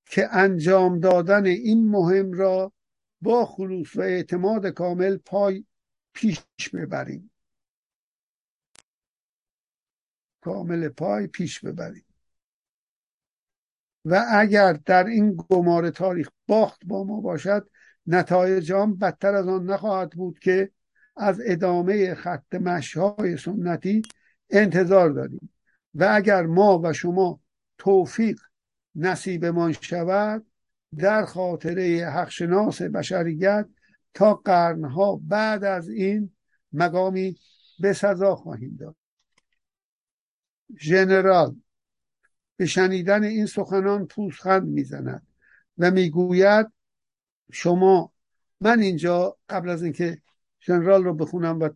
که انجام دادن این مهم را با خلوص و اعتماد کامل پای پیش ببریم. کامل پای پیش ببریم. و اگر در این گمار تاریخ باخت با ما باشد نتایج آن بدتر از آن نخواهد بود که از ادامه خط مشهای سنتی انتظار داریم. و اگر ما و شما توفیق نصیبمان شود در خاطره حقشناس بشریت تا قرنها بعد از این مقامی به سزا خواهیم داد. ژنرال به شنیدن این سخنان پوزخند می‌زند و می‌گوید شما من اینجا قبل از اینکه ژنرال رو بخونم و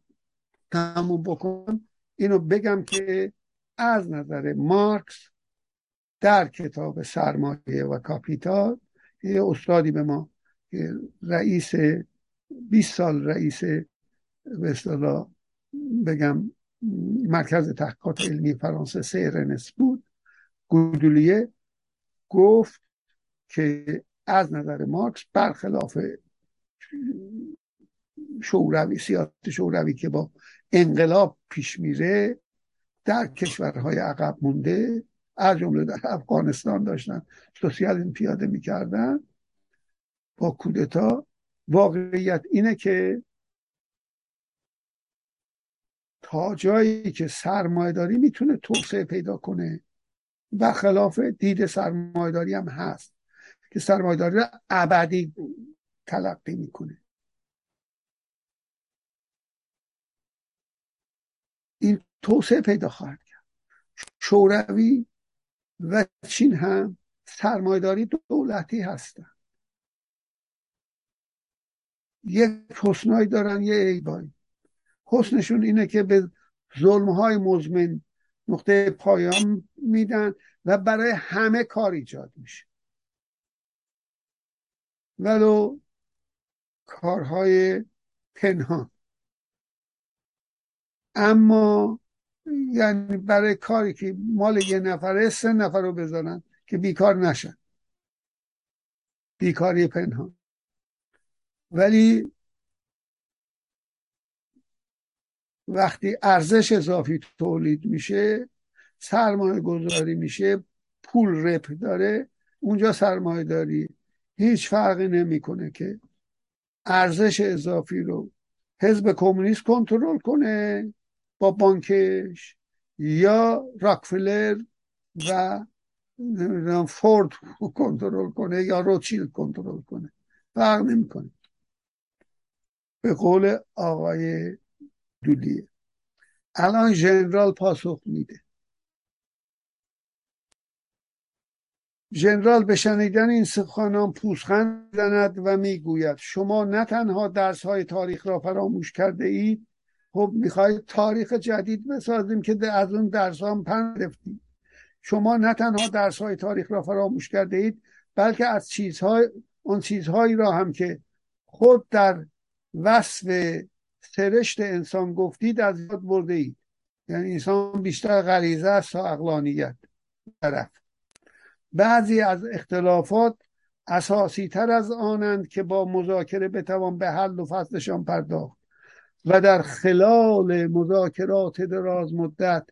تموم بکنم اینو بگم که از نظر مارکس در کتاب سرمایه و کاپیتال یه استادی به ما رئیس 20 سال رئیس به بگم مرکز تحقیقات علمی فرانسه CNRS بود گودلیه گفت که از نظر مارکس برخلاف شوروی سیاست شوروی که با انقلاب پیش میره در کشورهای عقب مونده از جمله در افغانستان داشتن. سوسیالیسم پیاده می‌کردن. با کودتا. واقعیت اینه که تا جایی که سرمایهداری می‌تونه توسعه پیدا کنه و خلاف دید سرمایهداری هم هست که سرمایهداری رو ابدی تلقی می‌کنه. این توسعه پیدا خواهد کرد. شوروی و چین هم سرمایداری دولتی هستن. یک حسنایی دارن یه عیبایی. حسنشون اینه که به ظلمهای مزمن نقطه پایان میدن و برای همه کار ایجاد میشه. ولو کارهای پنهان. اما یعنی برای کاری که مال یه نفره سه نفر رو بذارن که بیکار نشن. بیکاری پنهان. ولی وقتی ارزش اضافی تولید میشه سرمایه گذاری میشه پول رپ داره. اونجا سرمایه داری. هیچ فرقی نمی‌کنه که ارزش اضافی رو حزب کمونیست کنترل کنه. با بانکش یا راکفلر و فورد کنترل کنه یا روچیل کنترل کنه. فرق نمی‌کنه. به قول آقای دولیه الان ژنرال پاسخ میده. ژنرال به شنیدن این سخنان پوزخند زند و می‌گوید شما نه تنها درس های تاریخ را فراموش کرده اید خب می‌خواید تاریخ جدید بسازیم که از اون درس هم پند شما نه تنها درس های تاریخ را فراموش کرده اید بلکه از چیزهای اون چیزهایی را هم که خود در وصف سرشت انسان گفتید از یاد برده اید. یعنی انسان بیشتر غریزه است تا اقلانیت طرف. بعضی از اختلافات اساسی تر از آنند که با مذاکره بتوان به حل و فصلشان پرداخت. و در خلال مذاکرات دراز مدت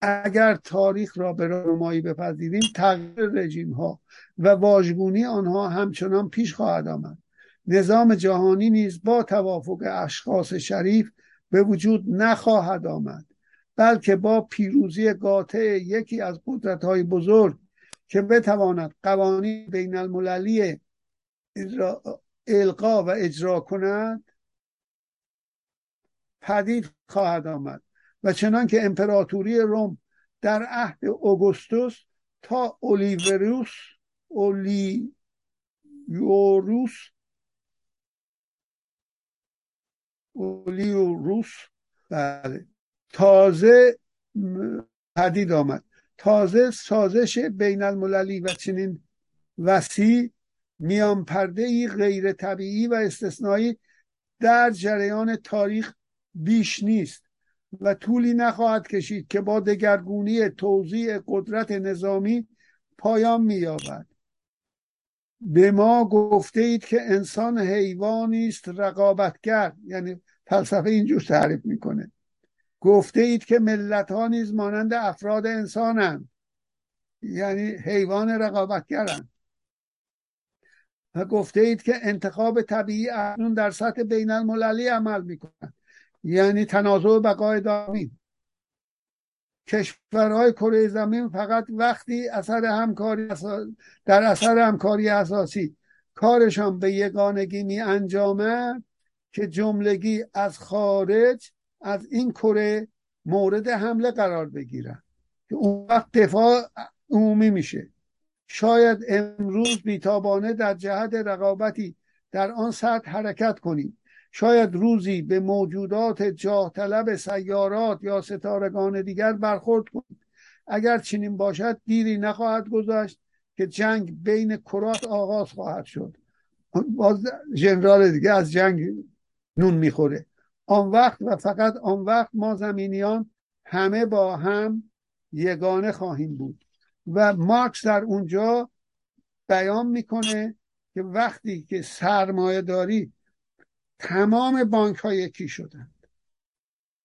اگر تاریخ را به راهنمایی بپذیریم تغییر رژیم ها و واژگونی آنها همچنان پیش خواهد آمد. نظام جهانی نیز با توافق اشخاص شریف به وجود نخواهد آمد بلکه با پیروزی قاطع یکی از قدرت های بزرگ که بتواند قوانین بین المللی القا و اجرا کند پدید خواهد آمد و چنان که امپراتوری روم در عهد اوگوستوس تا اولیوروس اولیوروس اولیوروس بله تازه پدید آمد. تازه سازش بین المللی و چنین وسیع میان پرده ای غیر طبیعی و استثنایی در جریان تاریخ بیش نیست و طولی نخواهد کشید که با دگرگونی توزیع قدرت نظامی پایان مییابد. به ما گفته اید که انسان حیوانی است رقابتگر یعنی فلسفه اینجور تعریف می‌کنه. گفته اید که ملت ها نیز مانند افراد انسانند یعنی حیوان رقابتگرند. و گفته اید که انتخاب طبیعی اکنون در سطح بین المللی عمل می‌کنند یعنی تنازع بقای دامی کشورهای کره زمین فقط وقتی اثر همکاری در اثر همکاری اساسی کارشان به یگانگی می انجامد که جملگی از خارج از این کره مورد حمله قرار بگیرن. که اون وقت دفاع عمومی میشه. شاید امروز بیتابانه در جهت رقابتی در آن سطح حرکت کنیم. شاید روزی به موجودات جاه طلب سیارات یا ستارگان دیگر برخورد کنیم اگر چنین باشد دیری نخواهد گذاشت که جنگ بین کرات آغاز خواهد شد. باز ژنرال دیگه از جنگ نون می‌خوره. آن وقت و فقط آن وقت ما زمینیان همه با هم یگانه خواهیم بود. و مارکس در اونجا بیان می‌کنه که وقتی که سرمایه داری تمام بانک ها یکی شدند.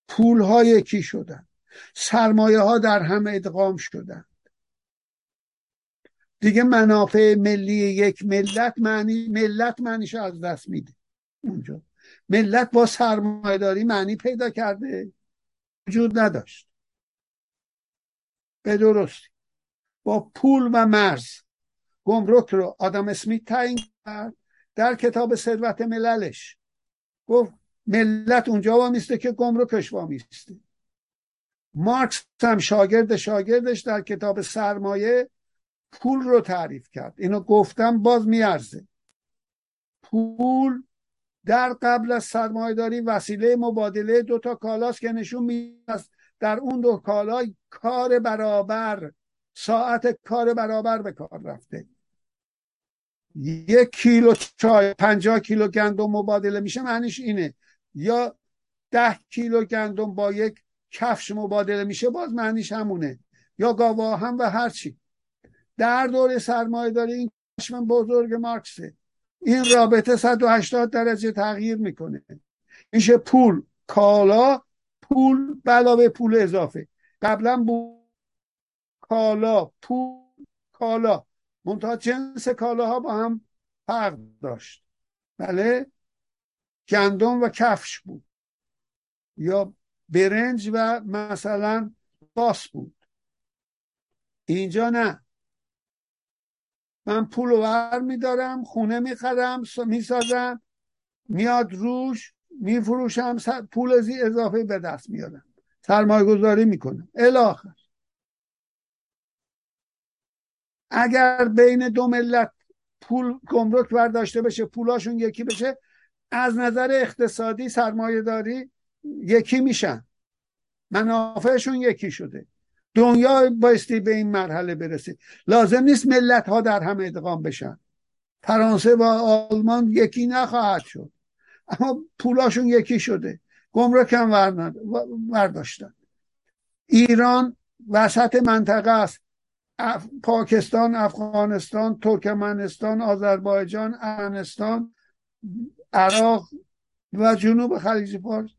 پول ها یکی شدند. سرمایه ها در هم ادغام شدند. دیگه منافع ملی یک ملت معنی ملت معنیش از دست میده. اونجا. ملت با سرمایه داری معنی پیدا کرده. وجود نداشت. به درستی. با پول و مرز. گمرک رو آدم اسمیت تعیین کرد. در کتاب ثروت مللش. گفت ملت اونجا وامیسته که گمرکش وامیسته. مارکس هم شاگرد شاگردش در کتاب سرمایه پول رو تعریف کرد. اینو گفتم باز میارزه. پول در قبل از سرمایه داری وسیله مبادله دو تا کالاست که نشون میده در اون دو کالا کار برابر ساعت کار برابر به کار رفته. یک کیلو چای پنجاه کیلو گندم مبادله میشه معنیش اینه. یا ده کیلو گندم با یک کفش مبادله میشه باز معنیش همونه. یا گاوا هم و هرچی در دور سرمایه داری این کشم بزرگ مارکسه. این رابطه 180 درجه تغییر می‌کنه. میشه پول کالا پول علاوه پول اضافه. قبلا بود کالا پول کالا. منتها جنس کالاها با هم فرق داشت. بله؟ گندم و کفش بود. یا برنج و مثلا لباس بود. اینجا نه. من پول ور میدارم خونه می‌خرم می‌سازم میاد روش میفروشم پول اضافه به دست میارم. سرمایه گذاری می‌کنم الاخر اگر بین دو ملت پول گمرک برداشته بشه پولاشون یکی بشه از نظر اقتصادی سرمایه داری یکی میشن. منافعشون یکی شده. دنیا بایستی به این مرحله برسه. لازم نیست ملت ها در هم ادغام بشن. فرانسه و آلمان یکی نخواهد شد. اما پولاشون یکی شده. گمرک هم برداشتن. ایران وسط منطقه است. پاکستان افغانستان ترکمنستان آذربایجان ارمنستان عراق و جنوب خلیج فارس.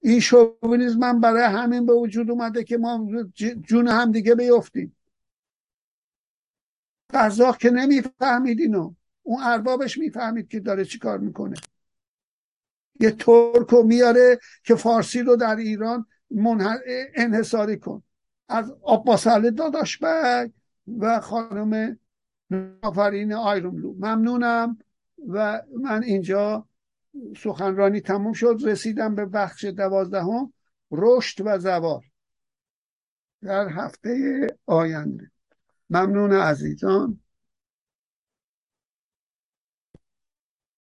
این شوونیزم برای همین به وجود اومده که ما جون هم دیگه بیفتیم. قزاق که نمی‌فهمید اینو. اون اربابش می‌فهمید که داره چی کار می‌کنه. یه ترکو میاره که فارسی رو در ایران انحصاری کن. از آباسله داداش بگ و خانم آفرین آیروملو ممنونم و من اینجا سخنرانی تموم شد. رسیدم به بخش دوازدهم. رشد و زوار در هفته آینده. ممنون عزیزان.